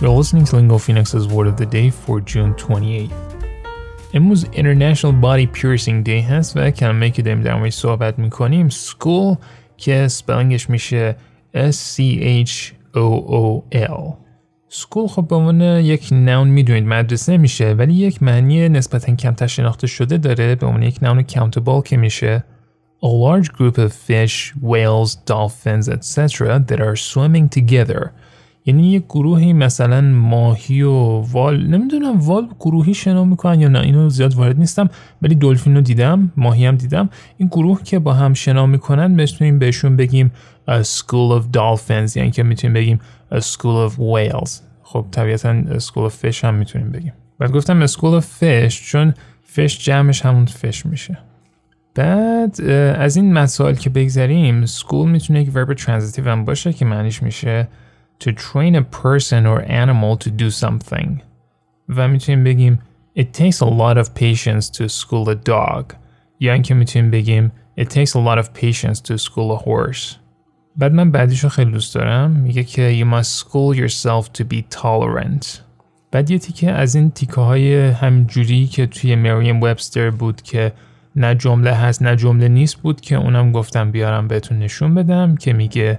You're listening to Lingo Phoenix's Word of the Day for June 28th. امروز International Body Piercing Day هست و کلمه که داریم در موردش صحبت میکنیم school که سپلنگش میشه S-C-H-O-O-L سکول خب به عنوان یک نون میدونید مدرسه میشه ولی یک معنی نسبتا کمتر شناخته شده داره به عنوان یک نون countable که میشه A large group of fish, whales, dolphins, etc. that are swimming together یعنی یک گروهی مثلا ماهی و وال نمی‌دونم وال گروهی شنا می‌کنن یا نه اینو زیاد وارد نیستم ولی دلفین رو دیدم ماهی هم دیدم. این گروه که با هم شنا می‌کنن می‌تونیم بهشون بگیم a school of dolphins یعنی که می‌تونیم بگیم a school of whales. خب طبیعتا a school of fish هم می‌تونیم بگیم. بعد گفتم a school of fish چون fish جمعش همون fish میشه. بعد از این مسائل که بگذریم school می‌تونه یک verb transitive هم باشه که معنیش میشه to train a person or animal to do something و میتونیم بگیم it takes a lot of patience to school a dog یا اینکه میتونیم بگیم it takes a lot of patience to school a horse بعد من بعدیشو خیلی دوست دارم میگه که you must school yourself to be tolerant بعد یه تیکه از این تیکه های همجوری که توی مریم وبستر بود که نه جمله هست نه جمله نیست بود که اونم گفتم بیارم بهتون نشون بدم که میگه